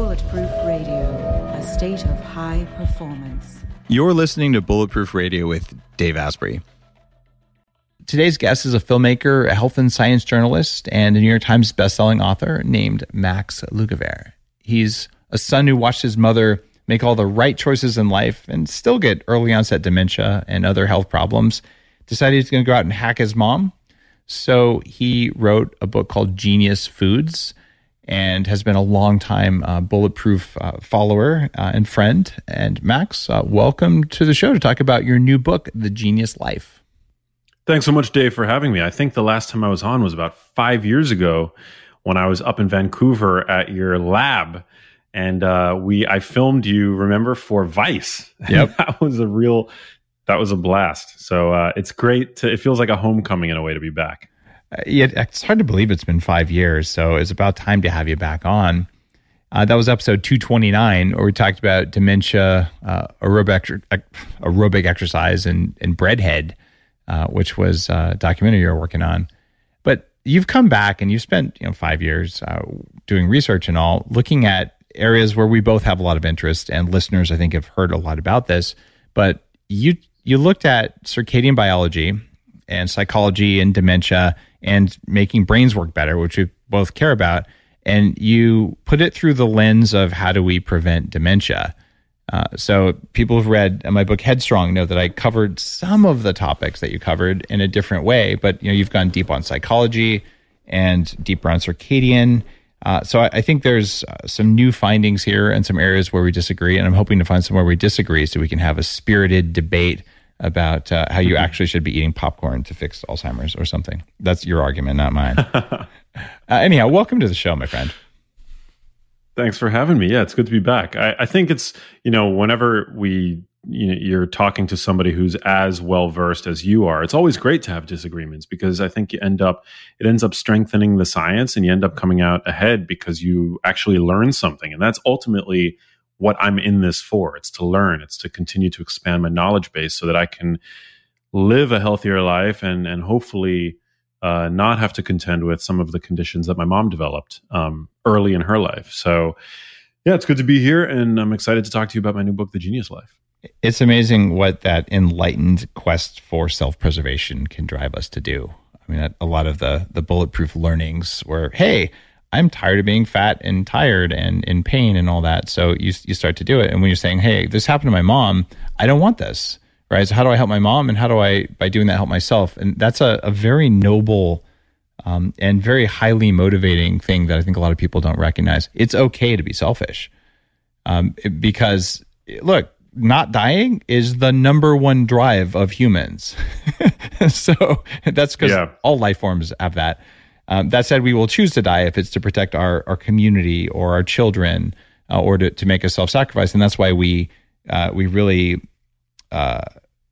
Bulletproof Radio, a state of high performance. You're listening to Bulletproof Radio with Dave Asprey. Today's guest is a filmmaker, a health and science journalist, and a New York Times bestselling author named Max Lugavere. He's a son who watched his mother make all the right choices in life and still get early onset dementia and other health problems. Decided he's going to go out and hack his mom. So he wrote a book called Genius Foods and has been a long time uh, bulletproof uh, follower uh, and friend. And Max, uh, welcome to the show to talk about your new book, The Genius Life. Thanks so much, Dave, for having me. I think the last time I was on was about five years ago when I was up in Vancouver at your lab. And uh, we, I filmed you, remember, for Vice. Yep, that was a real, that was a blast. So uh, it's great. To, it feels like a homecoming in a way to be back. Uh, it's hard to believe it's been five years. So it's about time to have you back on. Uh, that was episode 229, where we talked about dementia, uh, aerobic, aerobic exercise, and, and Bread Head, uh, which was a documentary you're working on. But you've come back and you've spent you know five years uh, doing research and all, looking at areas where we both have a lot of interest, and listeners I think have heard a lot about this. But you you looked at circadian biology and psychology and dementia and making brains work better, which we both care about. And you put it through the lens of how do we prevent dementia. Uh, so people who've read my book Headstrong know that I covered some of the topics that you covered in a different way, but you know you've gone deep on psychology and deeper on circadian. Uh, so I, I, think there's uh, some new findings here and some areas where we disagree, and I'm hoping to find somewhere we disagree so we can have a spirited debate about uh, how you mm-hmm. actually should be eating popcorn to fix Alzheimer's or something. That's your argument, not mine. uh, anyhow, welcome to the show, my friend. Thanks for having me. Yeah, it's good to be back. I, I think it's you know whenever we you know, you're talking to somebody who's as well versed as you are, it's always great to have disagreements because I think you end up it ends up strengthening the science and you end up coming out ahead because you actually learn something, and that's ultimately what I'm in this for. It's to learn, it's to continue to expand my knowledge base so that I can live a healthier life and and hopefully uh, not have to contend with some of the conditions that my mom developed um, early in her life. So, yeah, it's good to be here, and I'm excited to talk to you about my new book, The Genius Life. It's amazing what that enlightened quest for self preservation can drive us to do. I mean, a lot of the the bulletproof learnings were, hey, I'm tired of being fat and tired and in pain and all that. So you you start to do it, and when you're saying, "Hey, this happened to my mom. I don't want this." Right? So how do I help my mom, and how do I by doing that help myself? And that's a, a very noble um, and very highly motivating thing that I think a lot of people don't recognize. It's okay to be selfish um, because look, not dying is the number one drive of humans. so that's because yeah. all life forms have that. Um, that said, we will choose to die if it's to protect our, our community or our children uh, or to, to make a self sacrifice. And that's why we uh, we really uh,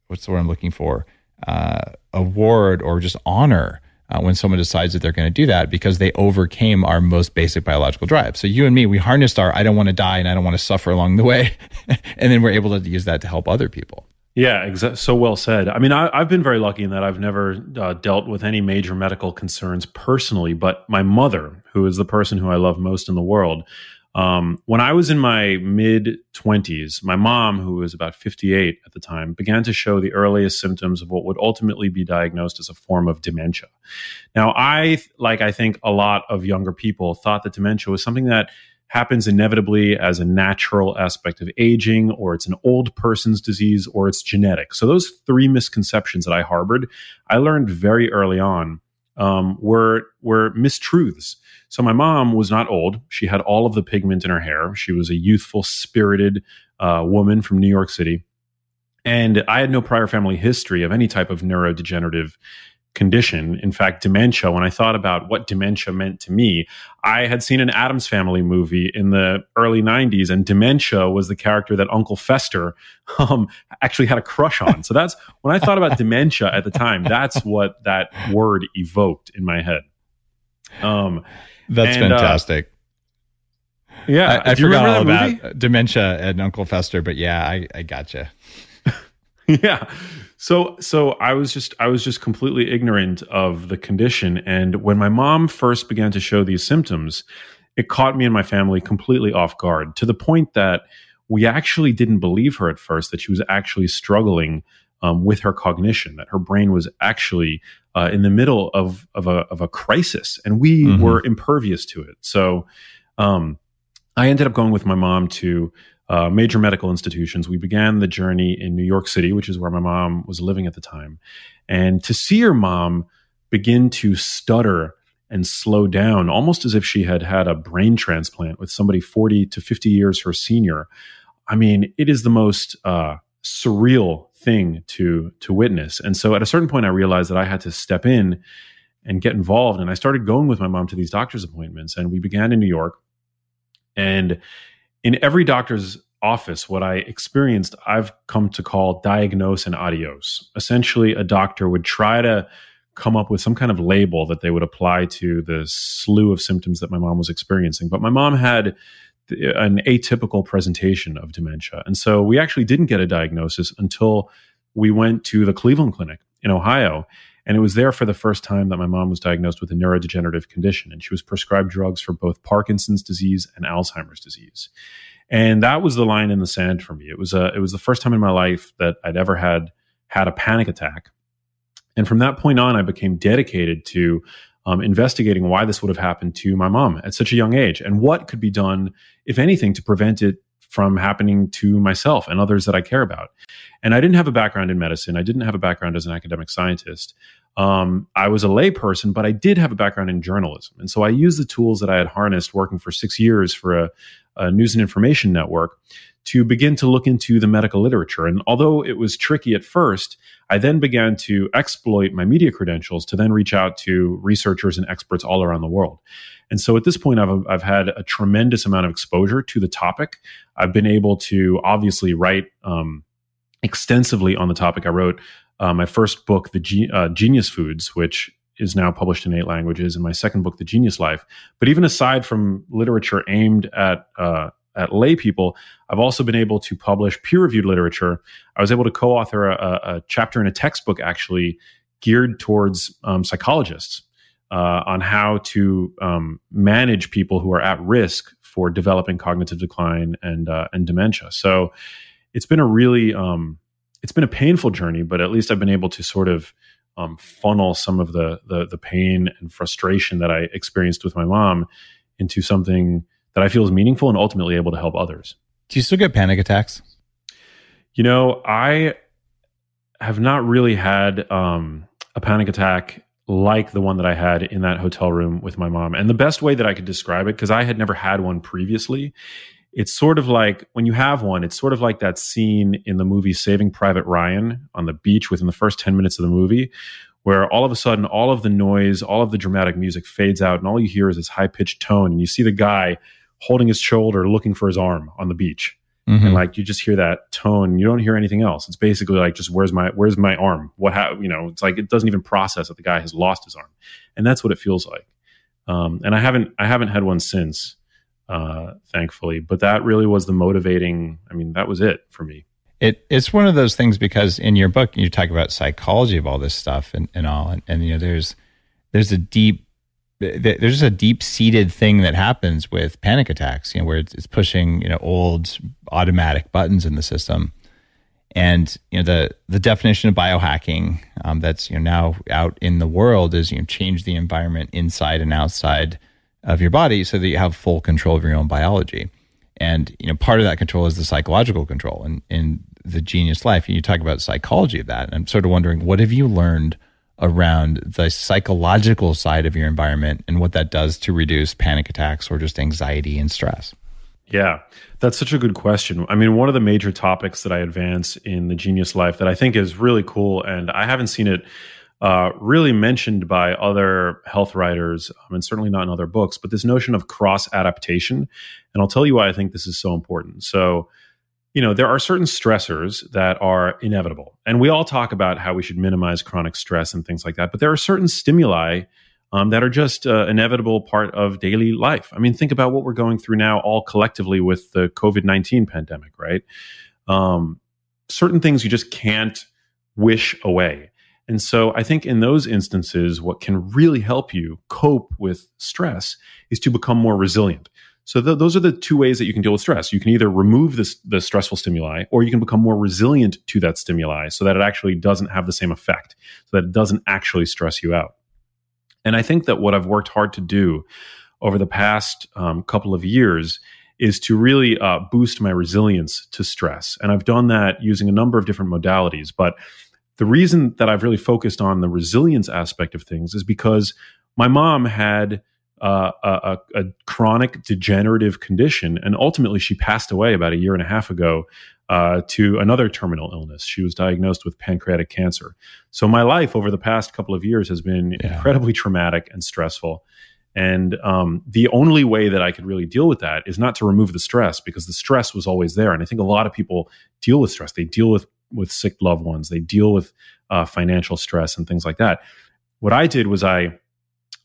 what's the word I'm looking for uh, award or just honor uh, when someone decides that they're going to do that because they overcame our most basic biological drive. So you and me, we harnessed our I don't want to die and I don't want to suffer along the way, and then we're able to use that to help other people. Yeah, so well said. I mean, I, have been very lucky in that I've never uh, dealt with any major medical concerns personally, but my mother, who is the person who I love most in the world, um, when I was in my mid 20s, my mom, who was about 58 at the time, began to show the earliest symptoms of what would ultimately be diagnosed as a form of dementia. Now, I, like I think a lot of younger people, thought that dementia was something that happens inevitably as a natural aspect of aging, or it's an old person's disease, or it's genetic. So, those three misconceptions that I harbored, I learned very early on um, were, were mistruths. So, my mom was not old. She had all of the pigment in her hair. She was a youthful, spirited uh, woman from New York City. And I had no prior family history of any type of neurodegenerative condition. In fact, dementia, when I thought about what dementia meant to me, I had seen an Addams Family movie in the early 90s, and dementia was the character that Uncle Fester um, actually had a crush on. So that's when I thought about dementia at the time, that's what that word evoked in my head. Um, that's and, uh, fantastic. Uh, yeah, I, I forgot all about dementia and Uncle Fester, but yeah, I, I gotcha. yeah. So so I was just I was just completely ignorant of the condition and when my mom first began to show these symptoms it caught me and my family completely off guard to the point that we actually didn't believe her at first that she was actually struggling um, with her cognition, that her brain was actually uh, in the middle of, of, a, of a crisis, and we mm-hmm. were impervious to it. So um, I ended up going with my mom to uh, major medical institutions. We began the journey in New York City, which is where my mom was living at the time. And to see her mom begin to stutter and slow down, almost as if she had had a brain transplant with somebody 40 to 50 years her senior. I mean, it is the most uh, surreal thing to to witness. And so, at a certain point, I realized that I had to step in and get involved. And I started going with my mom to these doctor's appointments. And we began in New York. And in every doctor's office, what I experienced, I've come to call diagnose and adios. Essentially, a doctor would try to come up with some kind of label that they would apply to the slew of symptoms that my mom was experiencing. But my mom had an atypical presentation of dementia. And so we actually didn't get a diagnosis until we went to the Cleveland Clinic in Ohio. And it was there for the first time that my mom was diagnosed with a neurodegenerative condition. And she was prescribed drugs for both Parkinson's disease and Alzheimer's disease. And that was the line in the sand for me. It was a, it was the first time in my life that I'd ever had had a panic attack. And from that point on, I became dedicated to um, investigating why this would have happened to my mom at such a young age and what could be done, if anything, to prevent it from happening to myself and others that I care about. And I didn't have a background in medicine. I didn't have a background as an academic scientist. Um, I was a layperson, but I did have a background in journalism. And so I used the tools that I had harnessed working for six years for a, a news and information network to begin to look into the medical literature. And although it was tricky at first, I then began to exploit my media credentials to then reach out to researchers and experts all around the world. And so at this point, I've, I've had a tremendous amount of exposure to the topic. I've been able to obviously write um, extensively on the topic. I wrote uh, my first book, The uh, Genius Foods, which is now published in eight languages, and my second book, The Genius Life. But even aside from literature aimed at uh, at lay people, I've also been able to publish peer reviewed literature. I was able to co author a, a, chapter in a textbook actually geared towards um, psychologists uh, on how to um, manage people who are at risk for developing cognitive decline and uh, and dementia. So it's been a really um, it's been a painful journey, but at least I've been able to sort of um, funnel some of the, the the pain and frustration that I experienced with my mom into something that I feel is meaningful and ultimately able to help others. Do you still get panic attacks? You know, I have not really had um, a panic attack like the one that I had in that hotel room with my mom. And the best way that I could describe it, because I had never had one previously, it's sort of like when you have one, it's sort of like that scene in the movie Saving Private Ryan on the beach within the first 10 minutes of the movie, where all of a sudden all of the noise, all of the dramatic music fades out, and all you hear is this high pitched tone. And you see the guy holding his shoulder, looking for his arm on the beach. Mm-hmm. And like you just hear that tone, you don't hear anything else. It's basically like just where's my where's my arm? What ha- you know? It's like it doesn't even process that the guy has lost his arm, and that's what it feels like. Um, and I haven't I haven't had one since, uh, thankfully. But that really was the motivating. I mean, that was it for me. It it's one of those things because in your book you talk about psychology of all this stuff and, and all, and, and you know there's there's a deep there's a deep seated thing that happens with panic attacks, you know, where it's, it's, pushing, you know, old automatic buttons in the system. And, you know, the, the definition of biohacking um, that's, you know, now out in the world is, you know, change the environment inside and outside of your body so that you have full control of your own biology. And, you know, part of that control is the psychological control. And in the genius life, And you talk about psychology of that. And I'm sort of wondering, what have you learned – around the psychological side of your environment and what that does to reduce panic attacks or just anxiety and stress? Yeah, that's such a good question. I mean, one of the major topics that I advance in the Genius Life that I think is really cool, and I haven't seen it uh, really mentioned by other health writers, um, and certainly not in other books, but this notion of cross adaptation. And I'll tell you why I think this is so important. So, you know, there are certain stressors that are inevitable. And we all talk about how we should minimize chronic stress and things like that. But there are certain stimuli um, that are just uh, inevitable part of daily life. I mean, think about what we're going through now, all collectively with the COVID 19 pandemic, right? Um, certain things you just can't wish away. And so I think in those instances, what can really help you cope with stress is to become more resilient. So th- those are the two ways that you can deal with stress. You can either remove this, the stressful stimuli, or you can become more resilient to that stimuli, so that it actually doesn't have the same effect, so that it doesn't actually stress you out. And I think that what I've worked hard to do over the past um, couple of years is to really uh, boost my resilience to stress. And I've done that using a number of different modalities. But the reason that I've really focused on the resilience aspect of things is because my mom had uh, a, a, chronic degenerative condition, and ultimately she passed away about a year and a half ago uh, to another terminal illness. She was diagnosed with pancreatic cancer. So my life over the past couple of years has been yeah. incredibly traumatic and stressful. And um, the only way that I could really deal with that is not to remove the stress because the stress was always there. And I think a lot of people deal with stress. They deal with with sick loved ones. They deal with uh, financial stress and things like that. What I did was I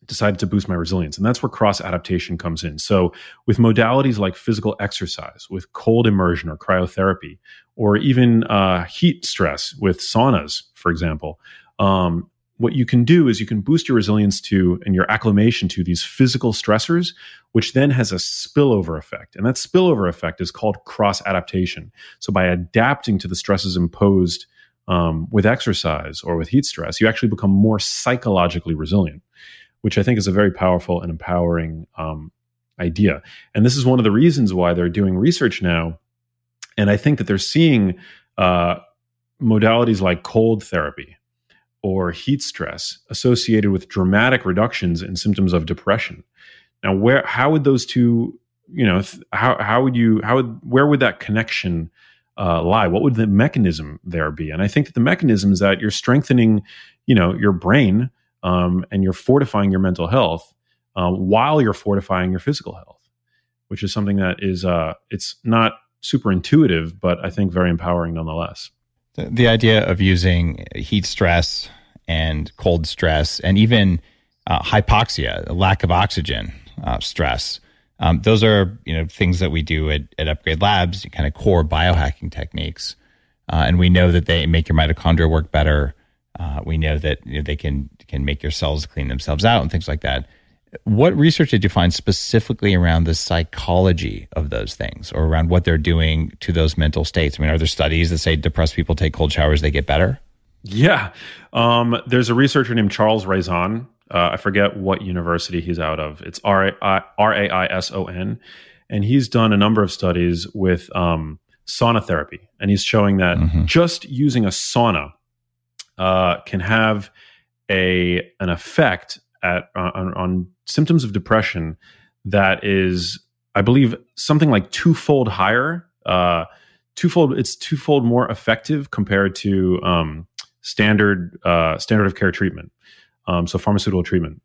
decided to boost my resilience, and that's where cross adaptation comes in. So, with modalities like physical exercise, with cold immersion or cryotherapy, or even uh, heat stress with saunas, for example, um, what you can do is you can boost your resilience to and your acclimation to these physical stressors, which then has a spillover effect. And that spillover effect is called cross adaptation. So by adapting to the stresses imposed um, with exercise or with heat stress, you actually become more psychologically resilient, which I think is a very powerful and empowering um, idea. And this is one of the reasons why they're doing research now. And I think that they're seeing uh, modalities like cold therapy or heat stress associated with dramatic reductions in symptoms of depression. Now, where how would those two, you know, how how would you how would where would that connection uh, lie? What would the mechanism there be? And I think that the mechanism is that you're strengthening, you know, your brain um, and you're fortifying your mental health um, while you're fortifying your physical health, which is something that is uh, it's not super intuitive, but I think very empowering nonetheless. The, idea of using heat stress and cold stress and even uh, hypoxia, lack of oxygen uh, stress. Um, those are you know things that we do at, at Upgrade Labs, kind of core biohacking techniques, uh, and we know that they make your mitochondria work better. Uh, we know that you know, they can can make your cells clean themselves out and things like that. What research did you find specifically around the psychology of those things or around what they're doing to those mental states? I mean, are there studies that say depressed people take cold showers, they get better? Yeah. Um, there's a researcher named Charles Raison. Uh, I forget what university he's out of. It's R A I S O N. And he's done a number of studies with um, sauna therapy. And he's showing that mm-hmm. just using a sauna uh, can have a an effect at on, on symptoms of depression that is, I believe, something like twofold higher. Uh, twofold, it's twofold more effective compared to um, standard uh, standard of care treatment, um, so pharmaceutical treatment.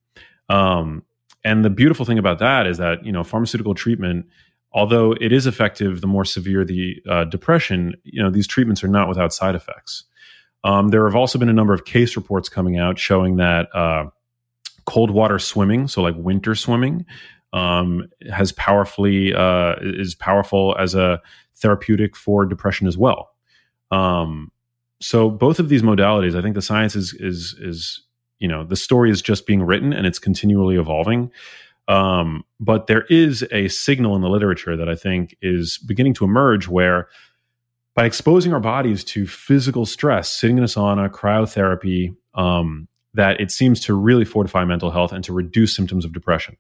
Um, and the beautiful thing about that is that you know pharmaceutical treatment, although it is effective, the more severe the uh, depression, you know these treatments are not without side effects. Um, there have also been a number of case reports coming out showing that uh, cold water swimming, so like winter swimming, um, has powerfully uh, is powerful as a therapeutic for depression as well. Um, so both of these modalities, I think the science is is is you know the story is just being written and it's continually evolving. Um, but there is a signal in the literature that I think is beginning to emerge where by exposing our bodies to physical stress, sitting in a sauna, cryotherapy, um, that it seems to really fortify mental health and to reduce symptoms of depression.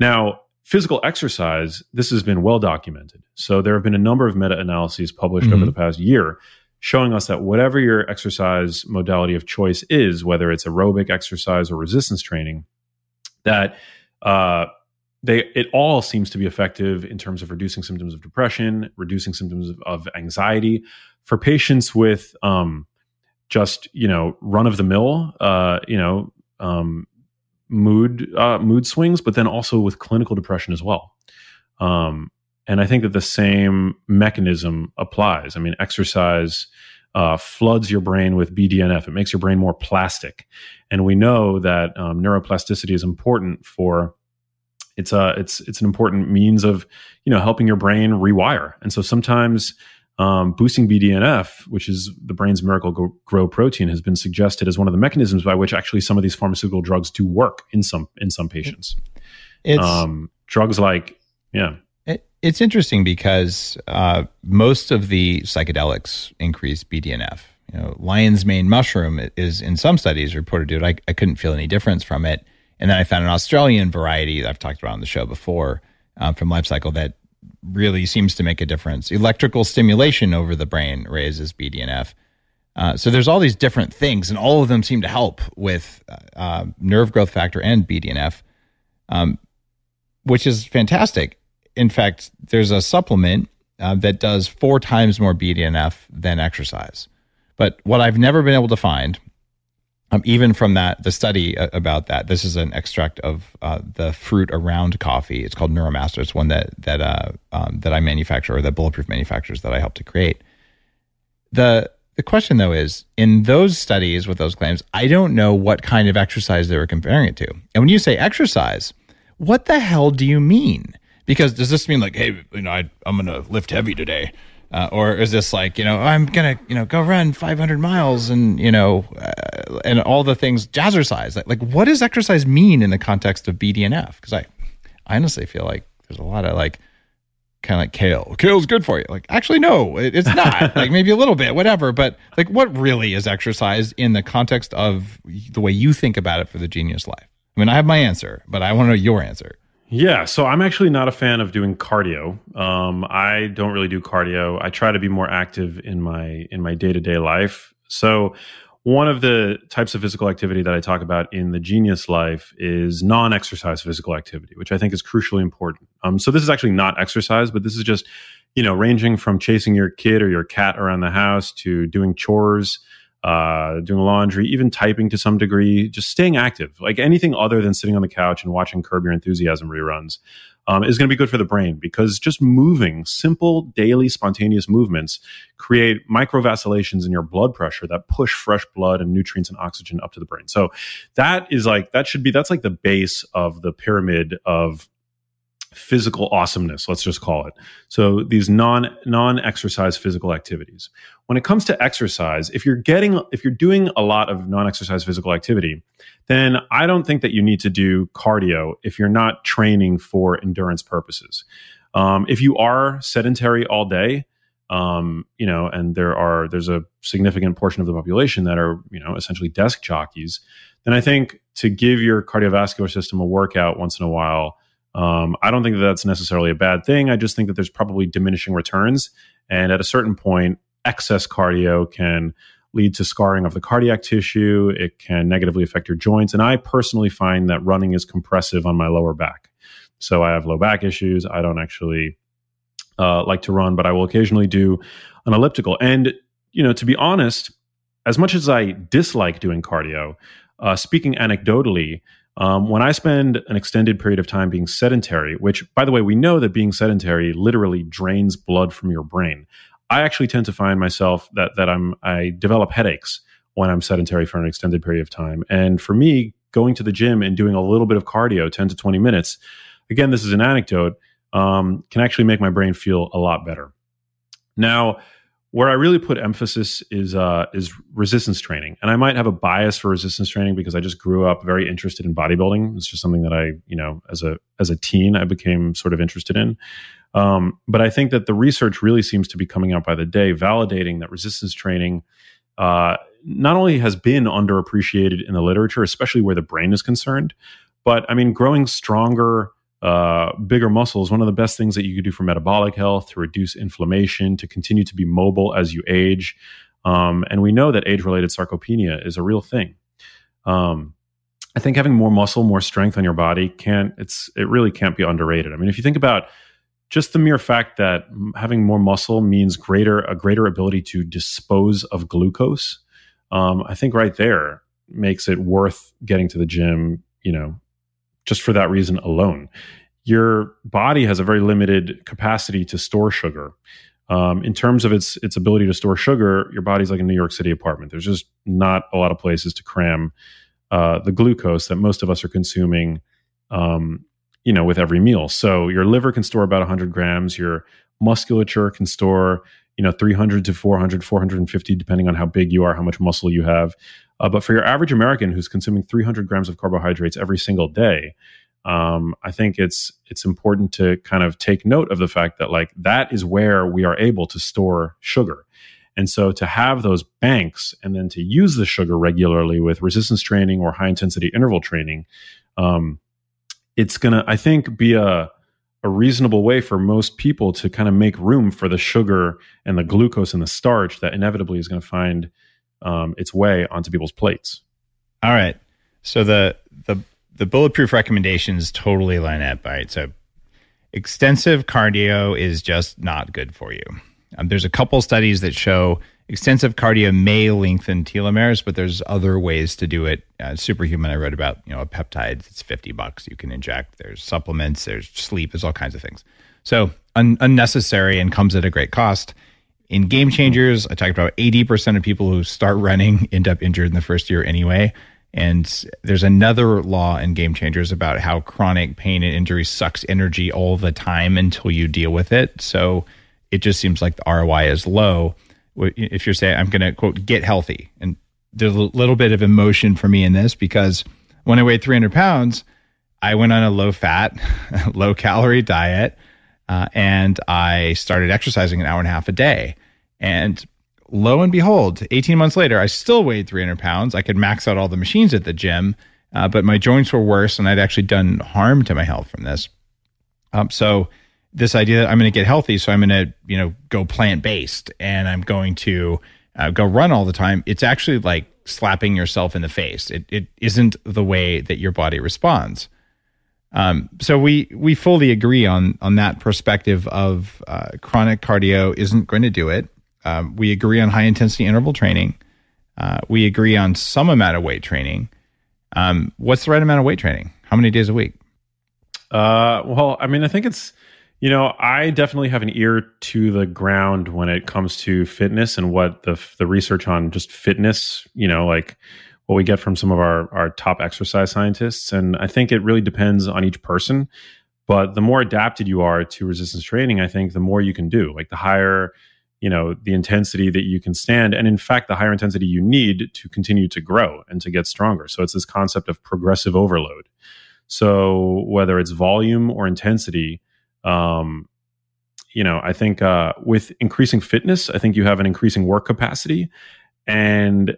Now, physical exercise, this has been well documented. So there have been a number of meta analyses published mm-hmm. over the past year showing us that whatever your exercise modality of choice is, whether it's aerobic exercise or resistance training, that uh, they it all seems to be effective in terms of reducing symptoms of depression, reducing symptoms of, of anxiety for patients with um, just you know run of the mill, uh, you know um, mood uh, mood swings, but then also with clinical depression as well. Um, and I think that the same mechanism applies. I mean, exercise uh, floods your brain with BDNF. It makes your brain more plastic, and we know that um, neuroplasticity is important for it's a it's it's an important means of you know helping your brain rewire. And so sometimes um, boosting BDNF, which is the brain's miracle grow protein, has been suggested as one of the mechanisms by which actually some of these pharmaceutical drugs do work in some in some patients. It's um, drugs like yeah. It, it's interesting because uh, most of the psychedelics increase BDNF. You know, lion's mane mushroom is in some studies reported to it. I, I couldn't feel any difference from it. And then I found an Australian variety that I've talked about on the show before um, from Life Cykel that really seems to make a difference. Electrical stimulation over the brain raises BDNF. Uh, so there's all these different things, and all of them seem to help with uh, nerve growth factor and BDNF, um, which is fantastic. In fact, there's a supplement uh, that does four times more BDNF than exercise. But what I've never been able to find um, even from that, the study uh, about that, this is an extract of uh, the fruit around coffee. It's called Neuromaster. It's one that that uh, um, that I manufacture or that Bulletproof manufactures that I help to create. the The question though is, in those studies with those claims, I don't know what kind of exercise they were comparing it to. And when you say exercise, what the hell do you mean? Because does this mean like, hey, you know, I, I'm going to lift heavy today? Uh, or is this like you know I'm gonna you know go run 500 miles and you know uh, and all the things jazzercise like, like what does exercise mean in the context of BDNF? Because I, I honestly feel like there's a lot of like kind of like kale. Kale's good for you. Like actually no, it, it's not. like maybe a little bit, whatever. But like what really is exercise in the context of the way you think about it for the genius life? I mean, I have my answer, but I want to know your answer. Yeah, so I'm actually not a fan of doing cardio. Um, I don't really do cardio. I try to be more active in my in my day to day life. So one of the types of physical activity that I talk about in the Genius Life is non-exercise physical activity, which I think is crucially important. Um, so this is actually not exercise, but this is just you know ranging from chasing your kid or your cat around the house to doing chores uh, doing laundry, even typing to some degree, just staying active, like anything other than sitting on the couch and watching Curb Your Enthusiasm reruns, um, is going to be good for the brain because just moving, simple daily spontaneous movements create micro vacillations in your blood pressure that push fresh blood and nutrients and oxygen up to the brain. So that is like, that should be, that's like the base of the pyramid of physical awesomeness let's just call it. So these non non exercise physical activities. When it comes to exercise if you're getting if you're doing a lot of non exercise physical activity then i don't think that you need to do cardio if you're not training for endurance purposes. Um, if you are sedentary all day um, you know and there are there's a significant portion of the population that are you know essentially desk jockeys then i think to give your cardiovascular system a workout once in a while um, I don't think that that's necessarily a bad thing. I just think that there's probably diminishing returns. And at a certain point, excess cardio can lead to scarring of the cardiac tissue. It can negatively affect your joints. And I personally find that running is compressive on my lower back. So I have low back issues. I don't actually uh, like to run, but I will occasionally do an elliptical. And, you know, to be honest, as much as I dislike doing cardio, uh, speaking anecdotally, um, when I spend an extended period of time being sedentary, which, by the way, we know that being sedentary literally drains blood from your brain. I actually tend to find myself that that I'm I develop headaches when I'm sedentary for an extended period of time. And for me, going to the gym and doing a little bit of cardio, 10 to 20 minutes, again, this is an anecdote, um, can actually make my brain feel a lot better. Now, where I really put emphasis is uh, is resistance training, and I might have a bias for resistance training because I just grew up very interested in bodybuilding. It's just something that I, you know, as a as a teen, I became sort of interested in. Um, but I think that the research really seems to be coming out by the day, validating that resistance training uh, not only has been underappreciated in the literature, especially where the brain is concerned, but I mean, growing stronger uh, bigger muscles, one of the best things that you can do for metabolic health, to reduce inflammation, to continue to be mobile as you age. Um, and we know that age related sarcopenia is a real thing. Um, I think having more muscle, more strength on your body can't, it's, it really can't be underrated. I mean, if you think about just the mere fact that having more muscle means greater, a greater ability to dispose of glucose, um, I think right there makes it worth getting to the gym, you know, just for that reason alone. Your body has a very limited capacity to store sugar. Um, in terms of its its ability to store sugar, your body's like a New York City apartment. There's just not a lot of places to cram uh, the glucose that most of us are consuming, um, you know, with every meal. So your liver can store about 100 grams. Your musculature can store, you know, 300 to 400, 450, depending on how big you are, how much muscle you have. Uh, but for your average American who's consuming 300 grams of carbohydrates every single day, um, I think it's it's important to kind of take note of the fact that like that is where we are able to store sugar. And so to have those banks and then to use the sugar regularly with resistance training or high intensity interval training, um, it's gonna I think be a a reasonable way for most people to kind of make room for the sugar and the glucose and the starch that inevitably is going to find um, its way onto people's plates. All right. So the the the bulletproof recommendations totally line up. All right. So extensive cardio is just not good for you. Um, there's a couple studies that show extensive cardio may lengthen telomeres, but there's other ways to do it. Uh, Superhuman, I wrote about, you know, a peptide. It's 50 bucks you can inject. There's supplements, there's sleep, there's all kinds of things. So un- unnecessary and comes at a great cost. In Game Changers, I talked about 80% of people who start running end up injured in the first year anyway. And there's another law in Game Changers about how chronic pain and injury sucks energy all the time until you deal with it. So it just seems like the ROI is low. If you're saying, I'm going to quote, get healthy. And there's a little bit of emotion for me in this because when I weighed 300 pounds, I went on a low fat, low calorie diet. Uh, and I started exercising an hour and a half a day. And lo and behold, 18 months later, I still weighed 300 pounds. I could max out all the machines at the gym, uh, but my joints were worse, and I'd actually done harm to my health from this. Um, so this idea that I'm going to get healthy, so I'm going to you know go plant based, and I'm going to uh, go run all the time. It's actually like slapping yourself in the face. It it isn't the way that your body responds. Um, so we we fully agree on on that perspective of uh, chronic cardio isn't going to do it. Um, we agree on high intensity interval training. Uh, we agree on some amount of weight training. Um, what's the right amount of weight training? How many days a week? Uh, well, I mean, I think it's you know, I definitely have an ear to the ground when it comes to fitness and what the the research on just fitness, you know, like what we get from some of our our top exercise scientists, and I think it really depends on each person. But the more adapted you are to resistance training, I think the more you can do. Like the higher you know the intensity that you can stand and in fact the higher intensity you need to continue to grow and to get stronger so it's this concept of progressive overload so whether it's volume or intensity um, you know i think uh, with increasing fitness i think you have an increasing work capacity and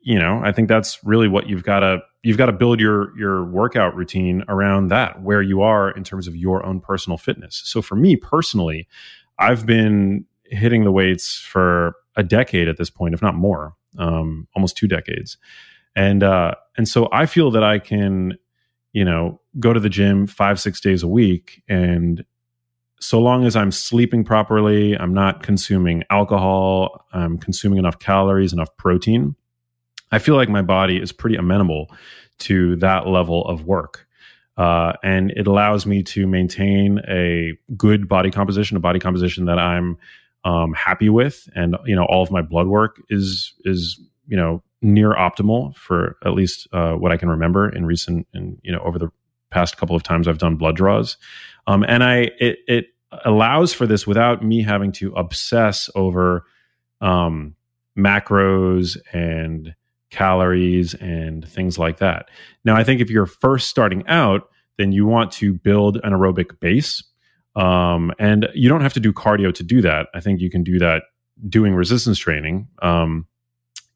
you know i think that's really what you've got to you've got to build your your workout routine around that where you are in terms of your own personal fitness so for me personally i've been hitting the weights for a decade at this point, if not more, um, almost two decades. And uh, and so I feel that I can, you know, go to the gym five six days a week, and so long as I'm sleeping properly, I'm not consuming alcohol, I'm consuming enough calories, enough protein. I feel like my body is pretty amenable to that level of work. Uh, and it allows me to maintain a good body composition, a body composition that I'm um, happy with, and you know all of my blood work is is you know near optimal for at least uh, what I can remember in recent and you know over the past couple of times I've done blood draws, um, and I it it allows for this without me having to obsess over um, macros and calories and things like that. Now, I think if you're first starting out, then you want to build an aerobic base um, and you don't have to do cardio to do that. I think you can do that doing resistance training. Um,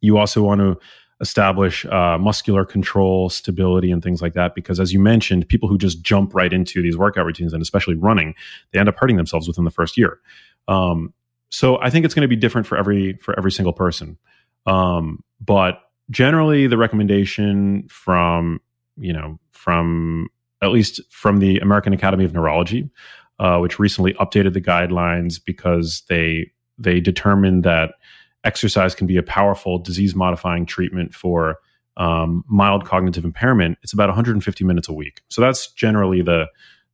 you also want to establish uh, muscular control, stability, and things like that. Because as you mentioned, people who just jump right into these workout routines, and especially running, they end up hurting themselves within the first year. Um, so I think it's going to be different for every for every single person. Um, but generally, the recommendation from you know from at least from the American Academy of Neurology uh, which recently updated the guidelines because they they determined that exercise can be a powerful disease modifying treatment for um, mild cognitive impairment. It's about 150 minutes a week. So that's generally the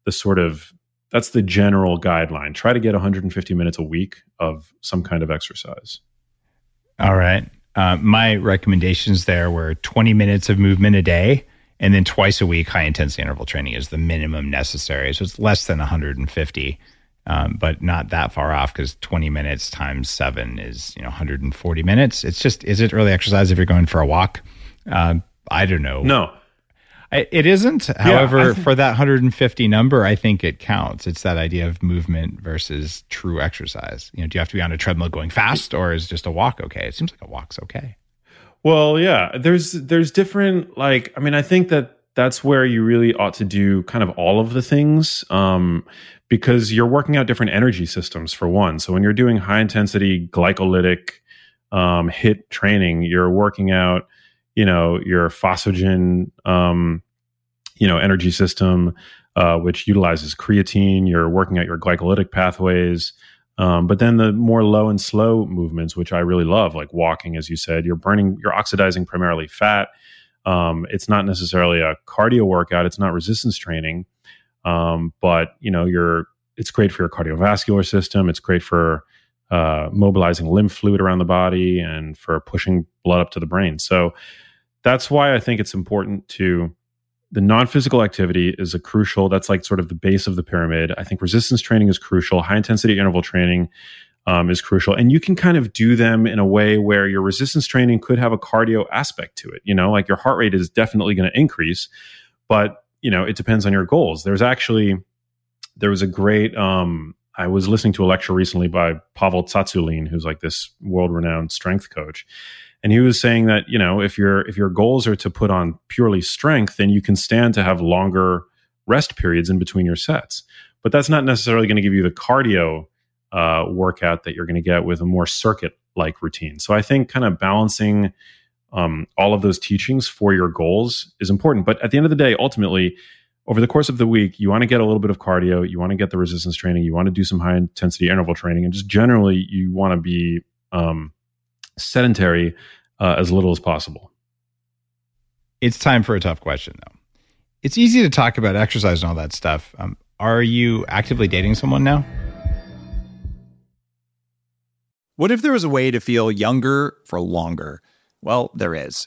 the sort of that's the general guideline. Try to get 150 minutes a week of some kind of exercise. All right. Uh, my recommendations there were 20 minutes of movement a day And then twice a week, high intensity interval training is the minimum necessary. So it's less than 150, um, but not that far off because 20 minutes times seven is you know 140 minutes. It's just is it really exercise if you're going for a walk? Um, I don't know. No, it isn't. However, for that 150 number, I think it counts. It's that idea of movement versus true exercise. You know, do you have to be on a treadmill going fast, or is just a walk okay? It seems like a walk's okay. Well, yeah, there's there's different like I mean I think that that's where you really ought to do kind of all of the things um, because you're working out different energy systems for one. So when you're doing high intensity glycolytic um, HIIT training, you're working out you know your phosphagen um, you know energy system uh, which utilizes creatine. You're working out your glycolytic pathways. Um, but then the more low and slow movements, which I really love, like walking, as you said, you're burning, you're oxidizing primarily fat. Um, it's not necessarily a cardio workout. It's not resistance training, um, but you know, you're. It's great for your cardiovascular system. It's great for uh, mobilizing lymph fluid around the body and for pushing blood up to the brain. So that's why I think it's important to the non-physical activity is a crucial that's like sort of the base of the pyramid. I think resistance training is crucial. High intensity interval training um, is crucial. And you can kind of do them in a way where your resistance training could have a cardio aspect to it. You know like your heart rate is definitely going to increase but you know it depends on your goals. There's actually there was a great um, i was listening to a lecture recently by pavel tsatsouline who's like this world-renowned strength coach. And he was saying that you know if your if your goals are to put on purely strength then you can stand to have longer rest periods in between your sets. But that's not necessarily going to give you the cardio uh, workout that you're going to get with a more circuit like routine. So i think kind of balancing um, all of those teachings for your goals is important. But at the end of the day ultimately over the course of the week you want to get a little bit of cardio you want to get the resistance training you want to do some high intensity interval training and just generally you want to be um, sedentary uh, as little as possible. It's time for a tough question, though. It's easy to talk about exercise and all that stuff. Um, are you actively dating someone now? What if there was a way to feel younger for longer? Well, there is.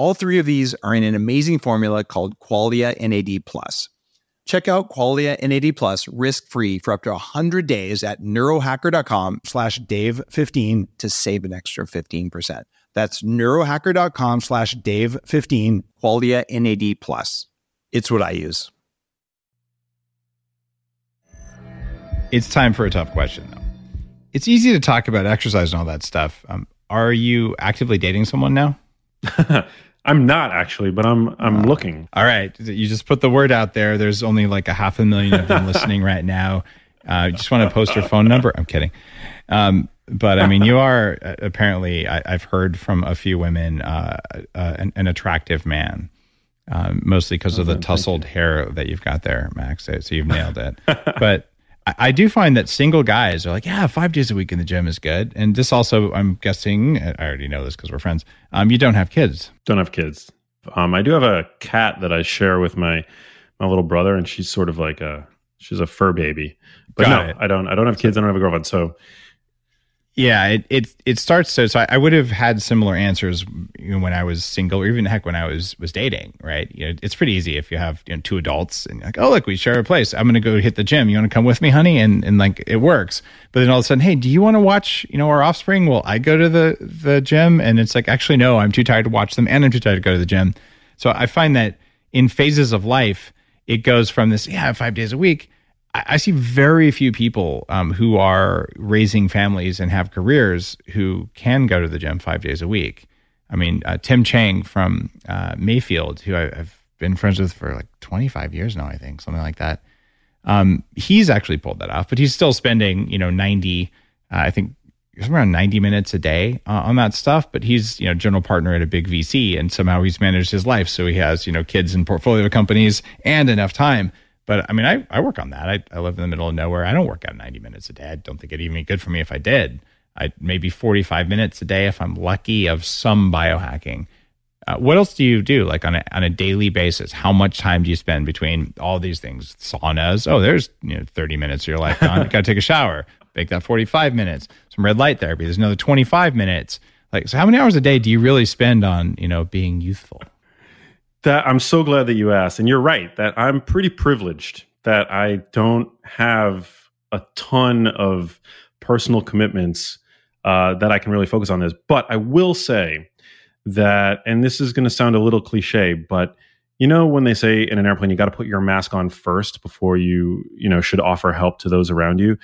All three of these are in an amazing formula called Qualia NAD plus. Check out Qualia NAD Plus risk-free for up to 100 days at neurohacker.com slash Dave15 to save an extra 15%. That's neurohacker.com slash Dave15, Qualia NAD Plus. It's what I use. It's time for a tough question, though. It's easy to talk about exercise and all that stuff. Um, are you actively dating someone now? I'm not actually, but I'm I'm uh, looking. All right, you just put the word out there. There's only like a half a million of them listening right now. Uh, just want to post your phone number. I'm kidding. Um, but I mean, you are uh, apparently. I, have heard from a few women uh, uh, an, an, attractive man, um, mostly because of the tousled hair that you've got there, Max. So, so you've nailed it. but I, do find that single guys are like, yeah, five days a week in the gym is good. And this also, I'm guessing, I already know this because we're friends. Um, you don't have kids. Don't have kids. Um, I do have a cat that I share with my my little brother, and she's sort of like a she's a fur baby. But Got no, it. I don't. I don't have kids. I don't have a girlfriend. So yeah, it it it starts so. So I, I would have had similar answers you know, when I was single, or even heck when I was was dating. Right? You know, it's pretty easy if you have you know, two adults and like, oh look, we share a place. I'm going to go hit the gym. You want to come with me, honey? And and like it works. But then all of a sudden, hey, do you want to watch you know our offspring? Well, I go to the the gym, and it's like actually no, I'm too tired to watch them, and I'm too tired to go to the gym. So I find that in phases of life, it goes from this yeah five days a week I see very few people um, who are raising families and have careers who can go to the gym five days a week. I mean, uh, Tim Chang from uh, Mayfield, who I, have been friends with for like 25 years now, I think, something like that. Um, he's actually pulled that off, but he's still spending, you know, 90, uh, I think around 90 minutes a day uh, on that stuff. But he's you know general partner at a big VC, and somehow he's managed his life, so he has you know kids and portfolio companies and enough time. But I mean, I, I work on that. I, I live in the middle of nowhere. I don't work out 90 minutes a day. I don't think it'd even be good for me if I did. I maybe 45 minutes a day if I'm lucky of some biohacking. Uh, what else do you do like on a, on a daily basis? How much time do you spend between all these things? Saunas. Oh, there's you know 30 minutes of your life gone. Got to take a shower. Make that 45 minutes. Some red light therapy. There's another 25 minutes. Like, so how many hours a day do you really spend on you know being youthful? That I'm so glad that you asked, and you're right that I'm pretty privileged that I don't have a ton of personal commitments uh, that I can really focus on this. But I will say that, and this is going to sound a little cliche, but you know when they say in an airplane you got to put your mask on first before you you know should offer help to those around you.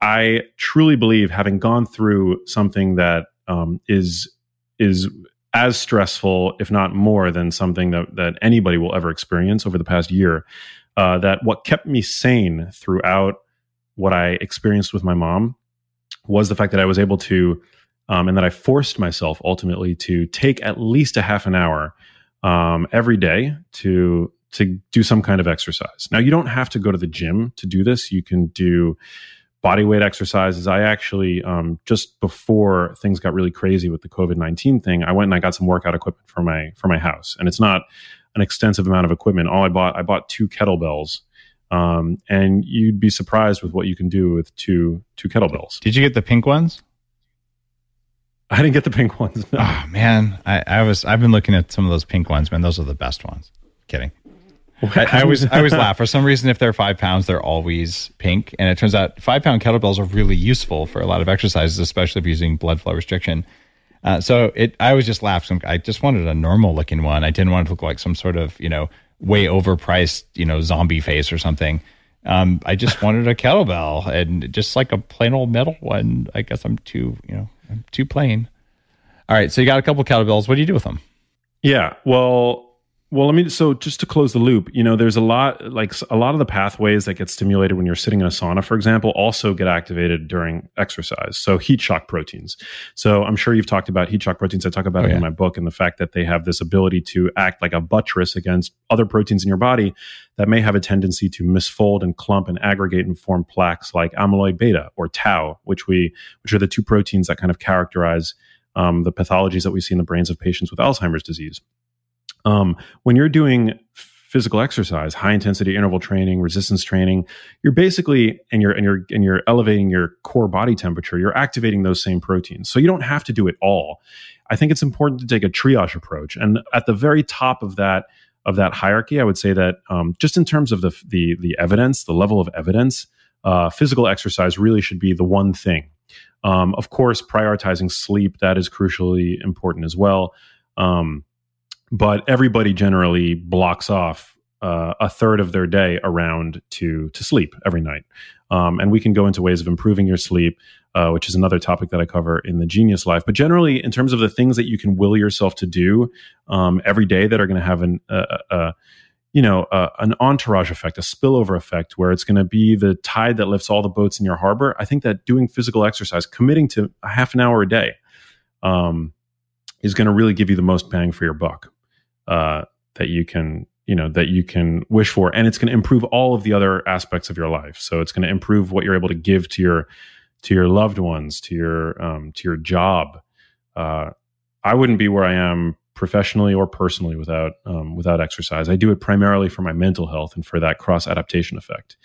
I truly believe, having gone through something that um, is is as stressful, if not more, than something that that anybody will ever experience over the past year, uh, that what kept me sane throughout what I experienced with my mom was the fact that I was able to, um, and that I forced myself ultimately to take at least a half an hour um, every day to to do some kind of exercise. Now you don't have to go to the gym to do this. You can do body weight exercises. I actually um, just before things got really crazy with the COVID nineteen thing, I went and I got some workout equipment for my for my house, and it's not an extensive amount of equipment. All I bought, I bought two kettlebells. Um, and you'd be surprised with what you can do with two two kettlebells. Did you get the pink ones? I didn't get the pink ones. No. Oh man, I, I, was I've been looking at some of those pink ones, man. Those are the best ones. Kidding. I, I always I always laugh. For some reason, if they're five pounds, they're always pink. And it turns out five pound kettlebells are really useful for a lot of exercises, especially if you're using blood flow restriction. Uh, so it, I was just laughing. I just wanted a normal looking one. I didn't want it to look like some sort of, you know, way overpriced, you know, zombie face or something. Um, I just wanted a kettlebell and just like a plain old metal one. I guess I'm too, you know, I'm too plain. All right. So you got a couple kettlebells. What do you do with them? Yeah. Well, well, I mean, so just to close the loop, you know, there's a lot like a lot of the pathways that get stimulated when you're sitting in a sauna, for example, also get activated during exercise. So heat shock proteins. So I'm sure you've talked about heat shock proteins. I talk about oh, it yeah. in my book and the fact that they have this ability to act like a buttress against other proteins in your body that may have a tendency to misfold and clump and aggregate and form plaques like amyloid beta or tau, which we which are the two proteins that kind of characterize um, the pathologies that we see in the brains of patients with Alzheimer's disease. Um, when you're doing physical exercise, high intensity interval training, resistance training, you're basically and you're and you're and you're elevating your core body temperature, you're activating those same proteins. So you don't have to do it all. I think it's important to take a triage approach. And at the very top of that of that hierarchy, I would say that um, just in terms of the the the evidence, the level of evidence, uh, physical exercise really should be the one thing. Um, of course, prioritizing sleep that is crucially important as well. Um, but everybody generally blocks off uh, a third of their day around to to sleep every night. Um, and we can go into ways of improving your sleep, uh, which is another topic that I cover in the Genius Life. But generally, in terms of the things that you can will yourself to do um, every day that are going to have an uh, uh, you know an entourage effect, a spillover effect, where it's going to be the tide that lifts all the boats in your harbor. I think that doing physical exercise, committing to a half an hour a day, um, is going to really give you the most bang for your buck uh, that you can you know that you can wish for. And it's going to improve all of the other aspects of your life. So it's going to improve what you're able to give to your to your loved ones to your um, to your job. Uh, i wouldn't be where i am professionally or personally without um, without exercise. I do it primarily for my mental health and for that cross adaptation effect.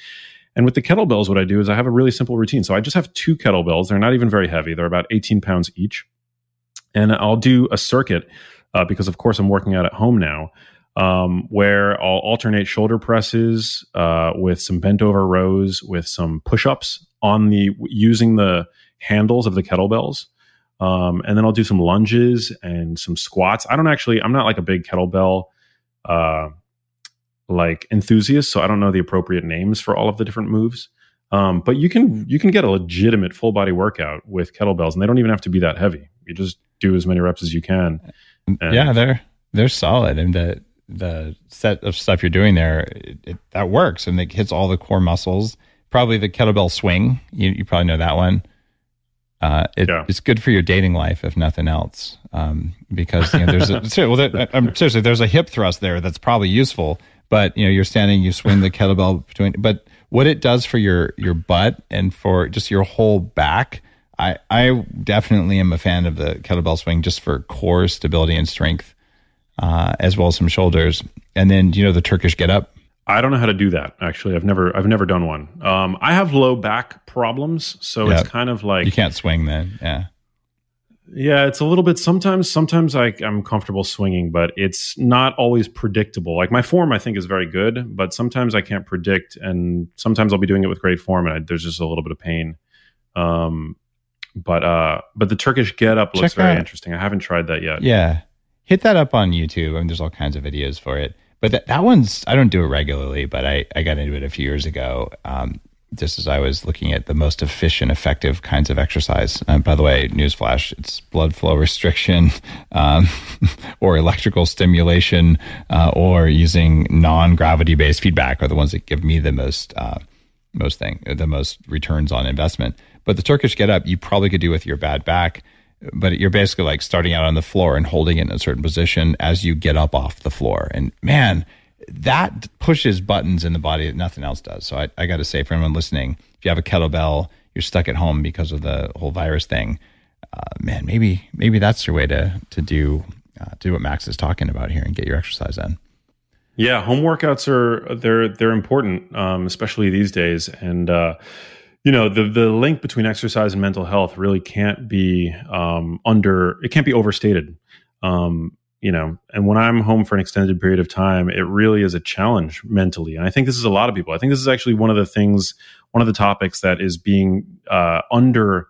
And with the kettlebells what i do is i have a really simple routine. So i just have two kettlebells. They're not even very heavy. They're about 18 pounds each. And i'll do a circuit uh, because of course I'm working out at home now, um, where I'll alternate shoulder presses uh, with some bent over rows with some push ups on the using the handles of the kettlebells. Um, and then I'll do some lunges and some squats. I don't actually, I'm not like a big kettlebell uh, like enthusiast, so I don't know the appropriate names for all of the different moves. Um, but you can you can get a legitimate full body workout with kettlebells, and they don't even have to be that heavy. You just do as many reps as you can. And yeah, they're they're solid, and the the set of stuff you're doing there it, it, that works, and it hits all the core muscles. Probably the kettlebell swing. You you probably know that one. Uh, it, Yeah. It's good for your dating life, if nothing else, um, because you know, there's a, well, there, I'm seriously there's a hip thrust there that's probably useful. But you know, you're standing, you swing the kettlebell between. But what it does for your your butt and for just your whole back, I I definitely am a fan of the kettlebell swing just for core stability and strength, uh, as well as some shoulders. And then you know the Turkish get up. I don't know how to do that. Actually, I've never I've never done one. Um, I have low back problems, so Yeah. it's kind of like You can't swing then, yeah. Yeah, it's a little bit sometimes sometimes I I'm comfortable swinging, but it's not always predictable. Like my form I think is very good, but sometimes I can't predict and sometimes I'll be doing it with great form and I, there's just a little bit of pain. Um but uh but the Turkish get up looks Check very out- interesting. I haven't tried that yet. Yeah. Hit that up on YouTube. I mean, there's all kinds of videos for it. But that, that one's, I don't do it regularly, but I, I got into it a few years ago, um, just as I was looking at the most efficient, effective kinds of exercise. And by the way, newsflash, it's blood flow restriction um, or electrical stimulation uh, or using non gravity based feedback are the ones that give me the most. Uh, most thing, the most returns on investment. But the Turkish get up, you probably could do with your bad back, but you're basically like starting out on the floor and holding it in a certain position as you get up off the floor. And man, that pushes buttons in the body that nothing else does. So I, I got to say, for anyone listening, if you have a kettlebell, you're stuck at home because of the whole virus thing. Uh, man, maybe maybe that's your way to to do uh, do what Max is talking about here and get your exercise in. Yeah, home workouts are they're they're important, um, especially these days. And uh, you know, the the link between exercise and mental health really can't be um, under it can't be overstated. Um, you know, and when I'm home for an extended period of time, it really is a challenge mentally. And I think this is a lot of people. I think this is actually one of the things, one of the topics that is being uh, under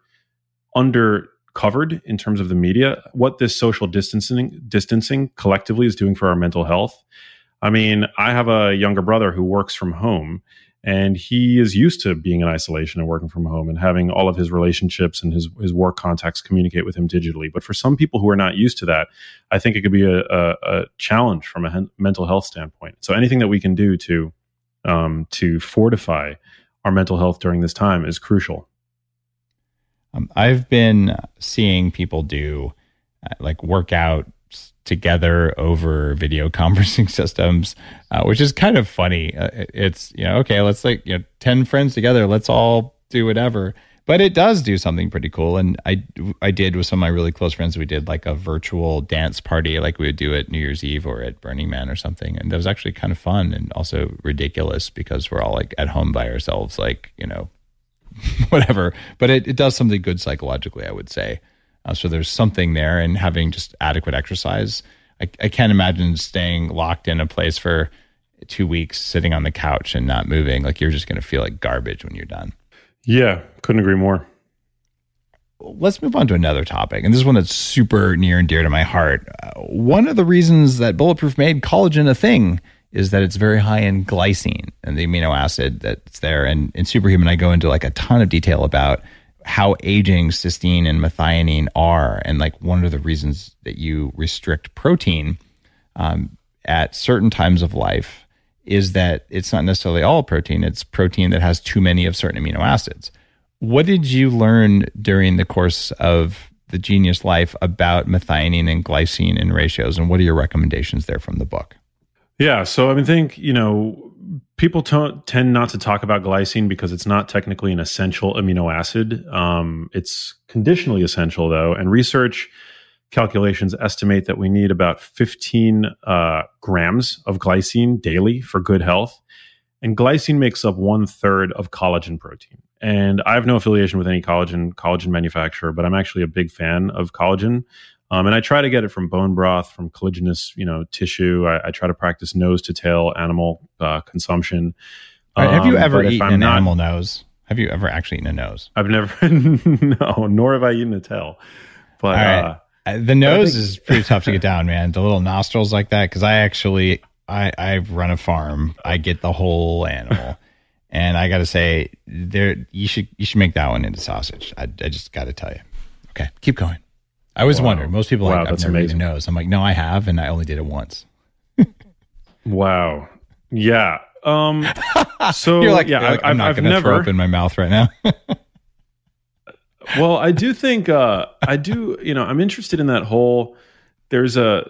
under covered in terms of the media. What this social distancing distancing collectively is doing for our mental health. I mean, I have a younger brother who works from home and he is used to being in isolation and working from home and having all of his relationships and his, his work contacts communicate with him digitally. But for some people who are not used to that, I think it could be a, a, a challenge from a hen- mental health standpoint. So anything that we can do to, um, to fortify our mental health during this time is crucial. Um, I've been seeing people do uh, like workouts together over video conferencing systems, uh, which is kind of funny. Uh, it's you know okay, let's like you know ten friends together, let's all do whatever. But it does do something pretty cool, and I I did with some of my really close friends. We did like a virtual dance party, like we would do at New Year's Eve or at Burning Man or something, and that was actually kind of fun and also ridiculous because we're all like at home by ourselves, like you know whatever. But it, it does something good psychologically, I would say. Uh, so there's something there, and having just adequate exercise. I, I can't imagine staying locked in a place for two weeks, sitting on the couch and not moving. Like you're just going to feel like garbage when you're done. Yeah, couldn't agree more. Let's move on to another topic, and this is one that's super near and dear to my heart. Uh, one of the reasons that Bulletproof made collagen a thing is that it's very high in glycine and the amino acid that's there. And in Superhuman, I go into like a ton of detail about how aging cysteine and methionine are, and like one of the reasons that you restrict protein um, at certain times of life is that it's not necessarily all protein; it's protein that has too many of certain amino acids. What did you learn during the course of the Genius Life about methionine and glycine and ratios, and what are your recommendations there from the book? Yeah. So I mean, think you know, people t- tend not to talk about glycine because it's not technically an essential amino acid. Um, it's conditionally essential, though, and research calculations estimate that we need about 15 uh, grams of glycine daily for good health. And glycine makes up one third of collagen protein. And I have no affiliation with any collagen collagen manufacturer, but I'm actually a big fan of collagen. Um, and I try to get it from bone broth, from collagenous, you know, tissue. I, I try to practice nose to tail animal uh, consumption. Have you Um, ever eaten an not- animal nose? Have you ever actually eaten a nose? I've never, no, nor have I eaten a tail. But right. uh, Uh, the nose think- is pretty tough to get down, man. The little nostrils like that, because I actually I I run a farm. I get the whole animal, and I got to say, there you should you should make that one into sausage. I, I just got to tell you. Okay, keep going. I was Wow. wondering. Most people Wow, like I've never amazing. eaten a. I'm like, no, I have, and I only did it once. wow, yeah. Um, so You're like, yeah, you're like, I'm not I've going to throw never. up in my mouth right now. well, I do think uh, I do. You know, I'm interested in that whole. There's a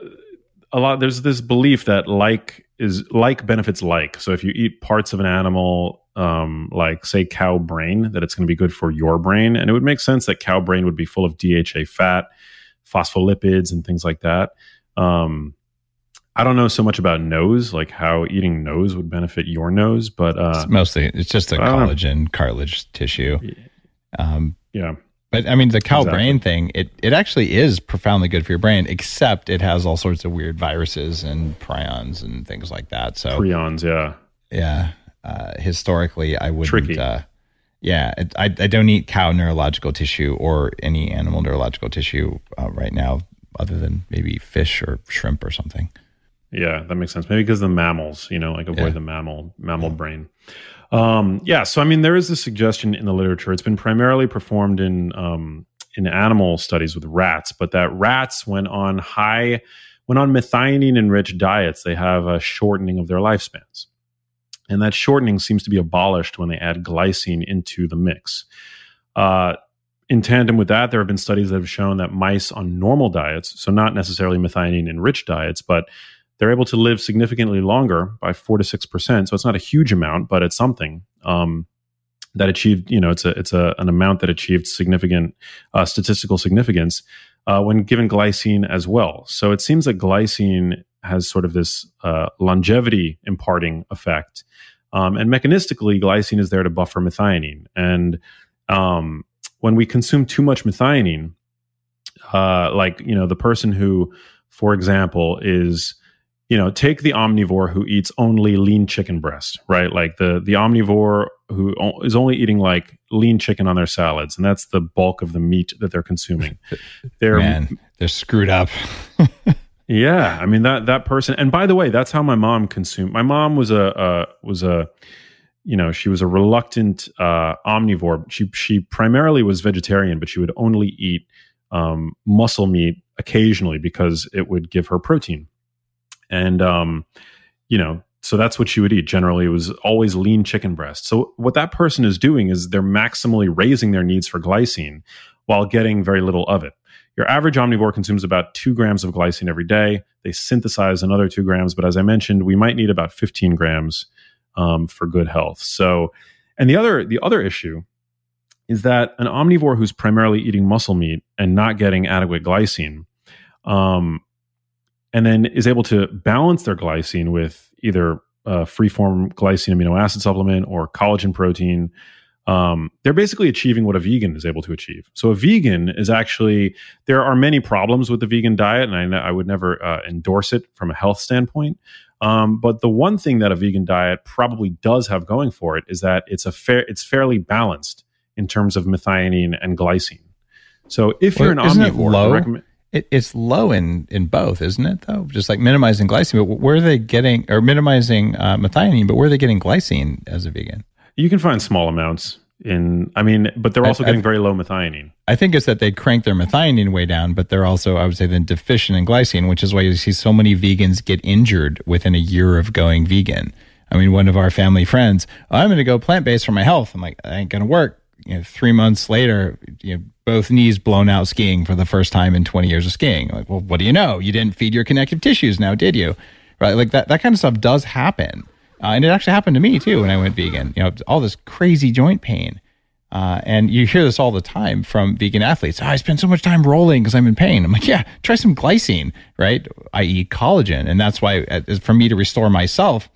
a lot. There's this belief that like is like benefits like. So if you eat parts of an animal, um, like say cow brain, that it's going to be good for your brain, and it would make sense that cow brain would be full of DHA fat, phospholipids, and things like that. Um, I don't know so much about nose, like how eating nose would benefit your nose, but uh, it's mostly it's just the collagen cartilage tissue. Um, yeah. But I mean, the cow exactly. brain thing, it, it actually is profoundly good for your brain, except it has all sorts of weird viruses and prions and things like that. So prions, yeah, yeah. Uh, historically, I wouldn't. Uh, yeah, it, I I don't eat cow neurological tissue or any animal neurological tissue uh, right now, other than maybe fish or shrimp or something. Yeah, that makes sense. Maybe because the mammals, you know, like avoid yeah. the mammal mammal yeah. brain. Um, yeah, so I mean, there is a suggestion in the literature. It's been primarily performed in um, in animal studies with rats, but that rats, when on high, when on methionine enriched diets, they have a shortening of their lifespans, and that shortening seems to be abolished when they add glycine into the mix. Uh, in tandem with that, there have been studies that have shown that mice on normal diets, so not necessarily methionine enriched diets, but they're able to live significantly longer by four to six percent. So it's not a huge amount, but it's something um, that achieved. You know, it's a it's a, an amount that achieved significant uh, statistical significance uh, when given glycine as well. So it seems that glycine has sort of this uh, longevity imparting effect, um, and mechanistically, glycine is there to buffer methionine. And um, when we consume too much methionine, uh, like you know, the person who, for example, is you know, take the omnivore who eats only lean chicken breast, right? Like the the omnivore who is only eating like lean chicken on their salads, and that's the bulk of the meat that they're consuming. They're Man, they're screwed up. yeah, I mean that that person. And by the way, that's how my mom consumed. My mom was a uh, was a you know she was a reluctant uh, omnivore. She she primarily was vegetarian, but she would only eat um, muscle meat occasionally because it would give her protein and um, you know so that's what she would eat generally it was always lean chicken breast. So what that person is doing is they're maximally raising their needs for glycine while getting very little of it. Your average omnivore consumes about two grams of glycine every day. They synthesize another two grams but as i mentioned we might need about 15 grams um, for good health. So and the other the other issue is that an omnivore who's primarily eating muscle meat and not getting adequate glycine um, and then is able to balance their glycine with either a free-form glycine amino acid supplement or collagen protein. Um, they're basically achieving what a vegan is able to achieve. So a vegan is actually there are many problems with the vegan diet, and I, I would never uh, endorse it from a health standpoint. Um, but the one thing that a vegan diet probably does have going for it is that it's a fair, it's fairly balanced in terms of methionine and glycine. So if well, you're an omnivore, low? Recommend, it, it's low in in both, isn't it? Though, just like minimizing glycine, but where are they getting or minimizing uh, methionine? But where are they getting glycine as a vegan? You can find small amounts in. I mean, but they're also I, getting I, very low methionine. I think it's that they crank their methionine way down, but they're also, I would say, then deficient in glycine, which is why you see so many vegans get injured within a year of going vegan. I mean, one of our family friends, oh, I'm going to go plant based for my health. I'm like, that ain't going to work. You know, three months later, you know, both knees blown out skiing for the first time in 20 years of skiing. Like, well, what do you know? You didn't feed your connective tissues now, did you? Right? Like that, that kind of stuff does happen. Uh, and it actually happened to me too when I went vegan. You know, all this crazy joint pain. Uh, and you hear this all the time from vegan athletes. Oh, I spend so much time rolling because I'm in pain. I'm like, yeah, try some glycine, right? I.e., collagen. And that's why, uh, for me to restore myself,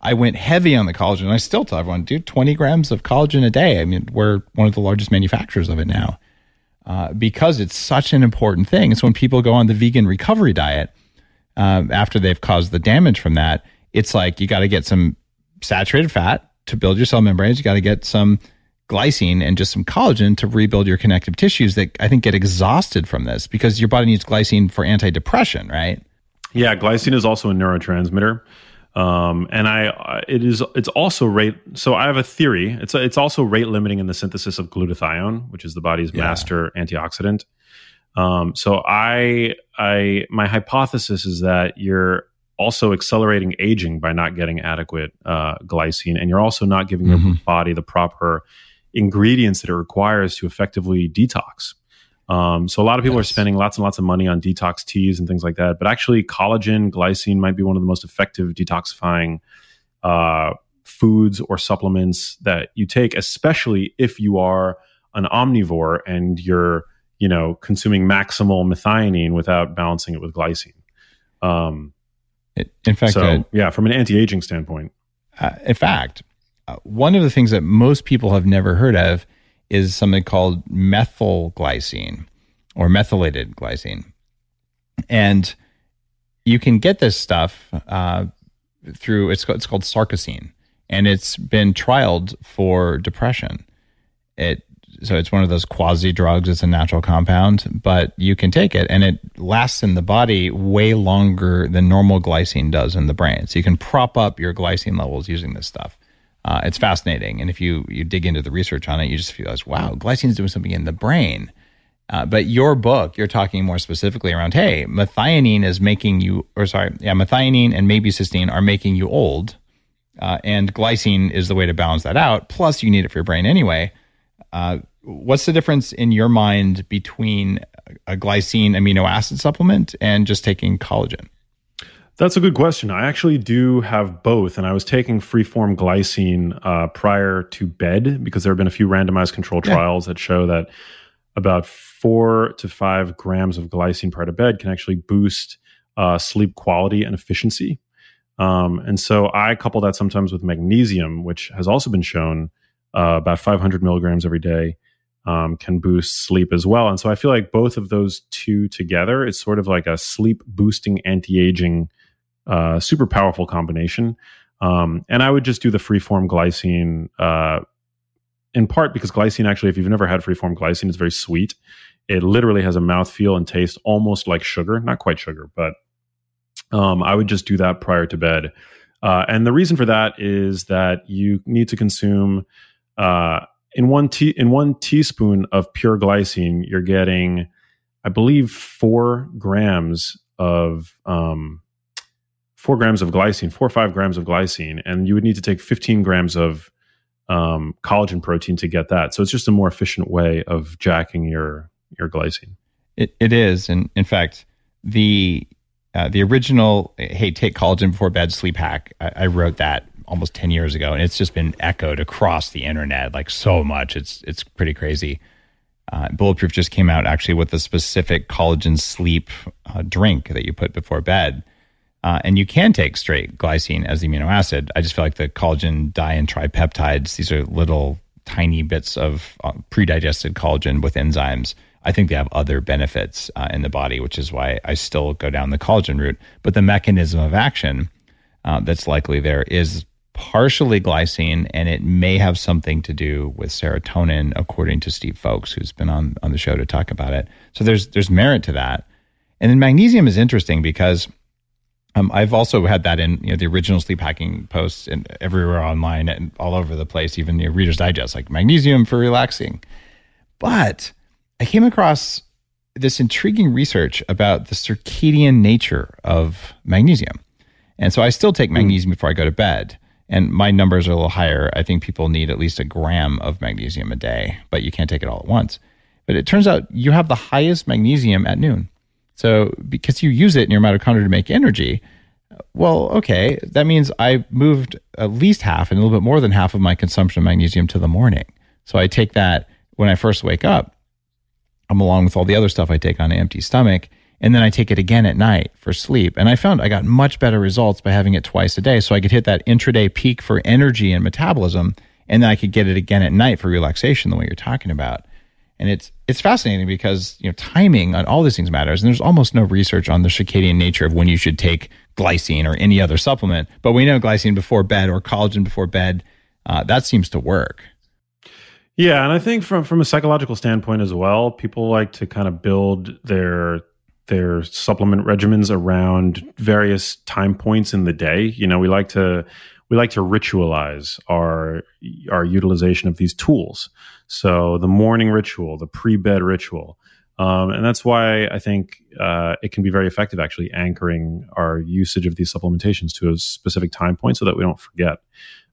I went heavy on the collagen. I still tell everyone, do 20 grams of collagen a day. I mean, we're one of the largest manufacturers of it now uh, because it's such an important thing. It's when people go on the vegan recovery diet uh, after they've caused the damage from that. It's like you got to get some saturated fat to build your cell membranes. You got to get some glycine and just some collagen to rebuild your connective tissues that I think get exhausted from this because your body needs glycine for antidepressant, right? Yeah, glycine is also a neurotransmitter. Um, and I, it is, it's also rate. So I have a theory. It's it's also rate limiting in the synthesis of glutathione, which is the body's yeah. master antioxidant. Um, so I, I, my hypothesis is that you're also accelerating aging by not getting adequate uh, glycine, and you're also not giving mm-hmm. your body the proper ingredients that it requires to effectively detox. Um, so a lot of people yes. are spending lots and lots of money on detox teas and things like that. But actually, collagen, glycine might be one of the most effective detoxifying uh, foods or supplements that you take, especially if you are an omnivore and you're you know consuming maximal methionine without balancing it with glycine. Um, in fact, so, uh, yeah, from an anti-aging standpoint. Uh, in fact, uh, one of the things that most people have never heard of is something called methyl glycine or methylated glycine. And you can get this stuff uh, through, it's, it's called sarcosine, and it's been trialed for depression. It so it's one of those quasi drugs. It's a natural compound, but you can take it and it lasts in the body way longer than normal glycine does in the brain. So you can prop up your glycine levels using this stuff. Uh, it's fascinating, and if you you dig into the research on it, you just realize, wow, glycine is doing something in the brain. Uh, but your book, you're talking more specifically around, hey, methionine is making you, or sorry, yeah, methionine and maybe cysteine are making you old, uh, and glycine is the way to balance that out. Plus, you need it for your brain anyway. Uh, what's the difference in your mind between a glycine amino acid supplement and just taking collagen? That's a good question. I actually do have both, and I was taking freeform glycine uh, prior to bed because there have been a few randomized control trials yeah. that show that about four to five grams of glycine prior to bed can actually boost uh, sleep quality and efficiency. Um, and so I couple that sometimes with magnesium, which has also been shown uh, about 500 milligrams every day um, can boost sleep as well. And so I feel like both of those two together, it's sort of like a sleep boosting anti aging uh, super powerful combination. Um, and I would just do the freeform glycine uh, in part because glycine, actually, if you've never had freeform glycine, it's very sweet. It literally has a mouthfeel and taste almost like sugar, not quite sugar, but um, I would just do that prior to bed. Uh, and the reason for that is that you need to consume uh, in one tea in one teaspoon of pure glycine, you're getting, I believe, four grams of um, four grams of glycine, four or five grams of glycine, and you would need to take 15 grams of um, collagen protein to get that. So it's just a more efficient way of jacking your your glycine. It, it is, and in fact, the uh, the original "Hey, take collagen before bed" sleep hack. I, I, wrote that almost 10 years ago, and it's just been echoed across the internet like so much. It's it's pretty crazy. Uh, Bulletproof just came out actually with a specific collagen sleep uh, drink that you put before bed and you can take straight glycine as the amino acid. I just feel like the collagen di and tripeptides, these are little tiny bits of uh, pre-digested collagen with enzymes. I think they have other benefits uh, in the body, which is why I still go down the collagen route. But the mechanism of action uh, that's likely there is partially glycine, and it may have something to do with serotonin, according to Steve Fowkes, who's been on on the show to talk about it. So there's there's merit to that. And then magnesium is interesting because um, I've also had that in you know the original sleep hacking posts and everywhere online and all over the place, even the Reader's Digest, like magnesium for relaxing. But I came across this intriguing research about the circadian nature of magnesium, and so I still take hmm. magnesium before I go to bed. And my numbers are a little higher. I think people need at least a gram of magnesium a day, but you can't take it all at once. But it turns out you have the highest magnesium at noon. So because you use it in your mitochondria to make energy, well, okay, that means I moved at least half and a little bit more than half of my consumption of magnesium to the morning. So I take that when I first wake up, I'm along with all the other stuff I take on an empty stomach. And then I take it again at night for sleep. And I found I got much better results by having it twice a day. So I could hit that intraday peak for energy and metabolism. And then I could get it again at night for relaxation, the way you're talking about. And it's it's fascinating because you know timing on all these things matters, and there's almost no research on the circadian nature of when you should take glycine or any other supplement. But we know glycine before bed or collagen before bed uh, that seems to work. Yeah, and I think from from a psychological standpoint as well, people like to kind of build their their supplement regimens around various time points in the day. You know, we like to we like to ritualize our our utilization of these tools. So the morning ritual, the pre-bed ritual, um, and that's why I think uh, it can be very effective actually anchoring our usage of these supplementations to a specific time point so that we don't forget.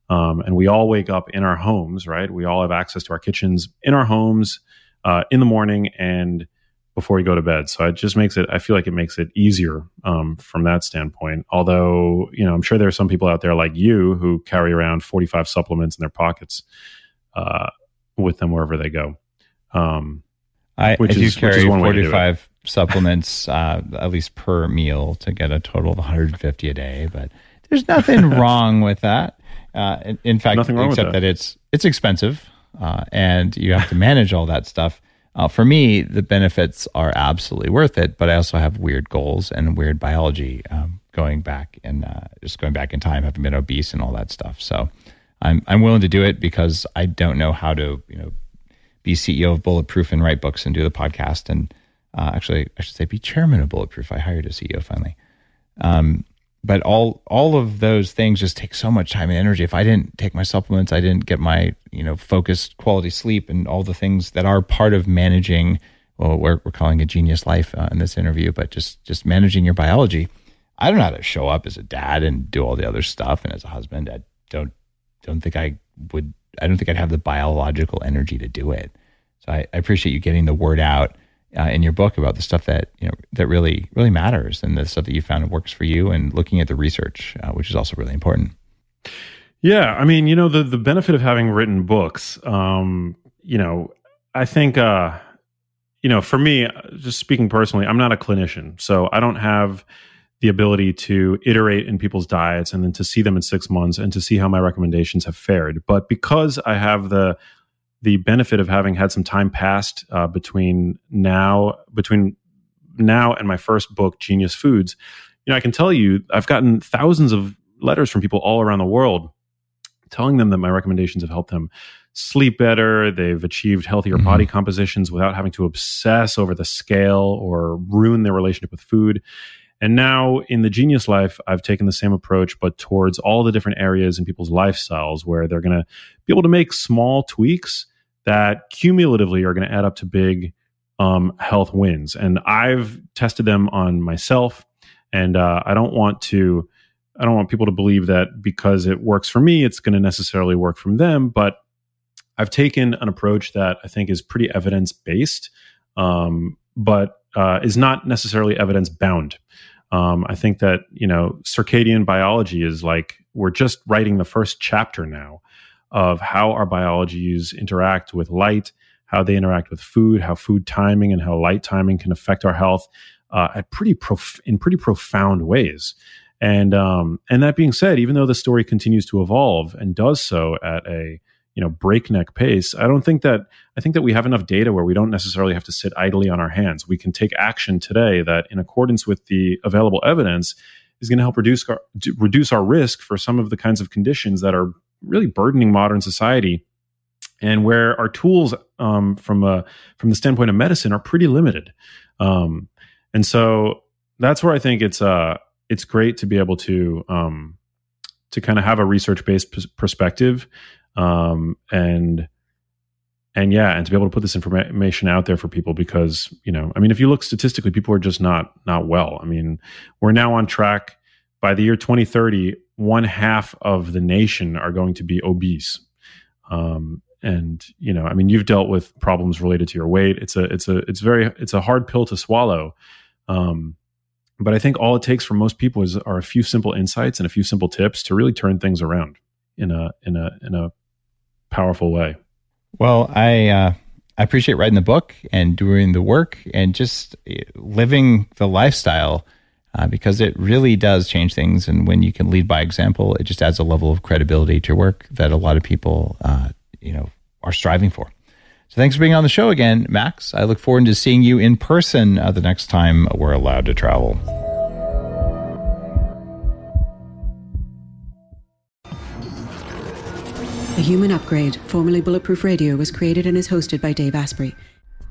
Um, and we all wake up in our homes, right? We all have access to our kitchens in our homes uh, in the morning and before we go to bed. So it just makes it, I feel like it makes it easier um, from that standpoint. Although, you know, I'm sure there are some people out there like you who carry around 45 supplements in their pockets uh, with them wherever they go. Um, I, I do is, carry 45 supplements, uh, at least per meal, to get a total of 150 a day. But there's nothing wrong with that. Uh, in, in, fact, nothing wrong except that. that. it's it's expensive, uh, and you have to manage all that stuff. Uh, for me, the benefits are absolutely worth it, but I also have weird goals and weird biology um, going back and uh, just going back in time, having been obese and all that stuff. So I'm I'm willing to do it because I don't know how to you know be CEO of Bulletproof and write books and do the podcast and uh, actually I should say be chairman of Bulletproof. I hired a CEO finally. Um, but all all of those things just take so much time and energy. If I didn't take my supplements, I didn't get my you know focused quality sleep and all the things that are part of managing. Well, we're we're calling a genius life uh, in this interview, but just just managing your biology. I don't know how to show up as a dad and do all the other stuff, and as a husband, I don't don't think I would. I don't think I'd have the biological energy to do it. So I, I appreciate you getting the word out uh, in your book about the stuff that you know that really really matters and the stuff that you found works for you and looking at the research uh, which is also really important yeah i mean you know the the benefit of having written books um you know i think uh you know for me just speaking personally i'm not a clinician so i don't have the ability to iterate in people's diets and then to see them in six months and to see how my recommendations have fared but because i have the the benefit of having had some time passed uh, between now between now and my first book, Genius Foods, you know, I can tell you I've gotten thousands of letters from people all around the world telling them that my recommendations have helped them sleep better. They've achieved healthier mm-hmm. body compositions without having to obsess over the scale or ruin their relationship with food. And now in the genius life, I've taken the same approach, but towards all the different areas in people's lifestyles where they're going to be able to make small tweaks that cumulatively are going to add up to big um, health wins. And I've tested them on myself, and uh, I don't want to. I don't want people to believe that because it works for me, it's going to necessarily work from them. But I've taken an approach that I think is pretty evidence based, um, but uh, is not necessarily evidence bound. Um, I think that you know circadian biology is like we're just writing the first chapter now of how our biologies interact with light, how they interact with food, how food timing and how light timing can affect our health uh, at pretty prof- in pretty profound ways. And um, and that being said, even though the story continues to evolve and does so at a you know breakneck pace, I don't think that I think that we have enough data where we don't necessarily have to sit idly on our hands. We can take action today that, in accordance with the available evidence, is going to help reduce our, reduce our risk for some of the kinds of conditions that are really burdening modern society and where our tools um, from a from the standpoint of medicine are pretty limited um, and so that's where i think it's uh it's great to be able to um, to kind of have a research based p- perspective um, and and yeah and to be able to put this information out there for people because you know i mean if you look statistically people are just not not well i mean we're now on track by the year 2030 one half of the nation are going to be obese. Um, and you know, I mean, you've dealt with problems related to your weight. It's a, it's a, it's very, it's a hard pill to swallow. Um, but I think all it takes for most people is are a few simple insights and a few simple tips to really turn things around in a, in a, in a powerful way. Well, I, uh, I appreciate writing the book and doing the work and just eh, living the lifestyle uh, because it really does change things. And when you can lead by example, it just adds a level of credibility to your work that a lot of people, uh, you know, are striving for. So thanks for being on the show again, Max. I look forward to seeing you in person uh, the next time we're allowed to travel. A Human Upgrade, formerly Bulletproof Radio, was created and is hosted by Dave Asprey.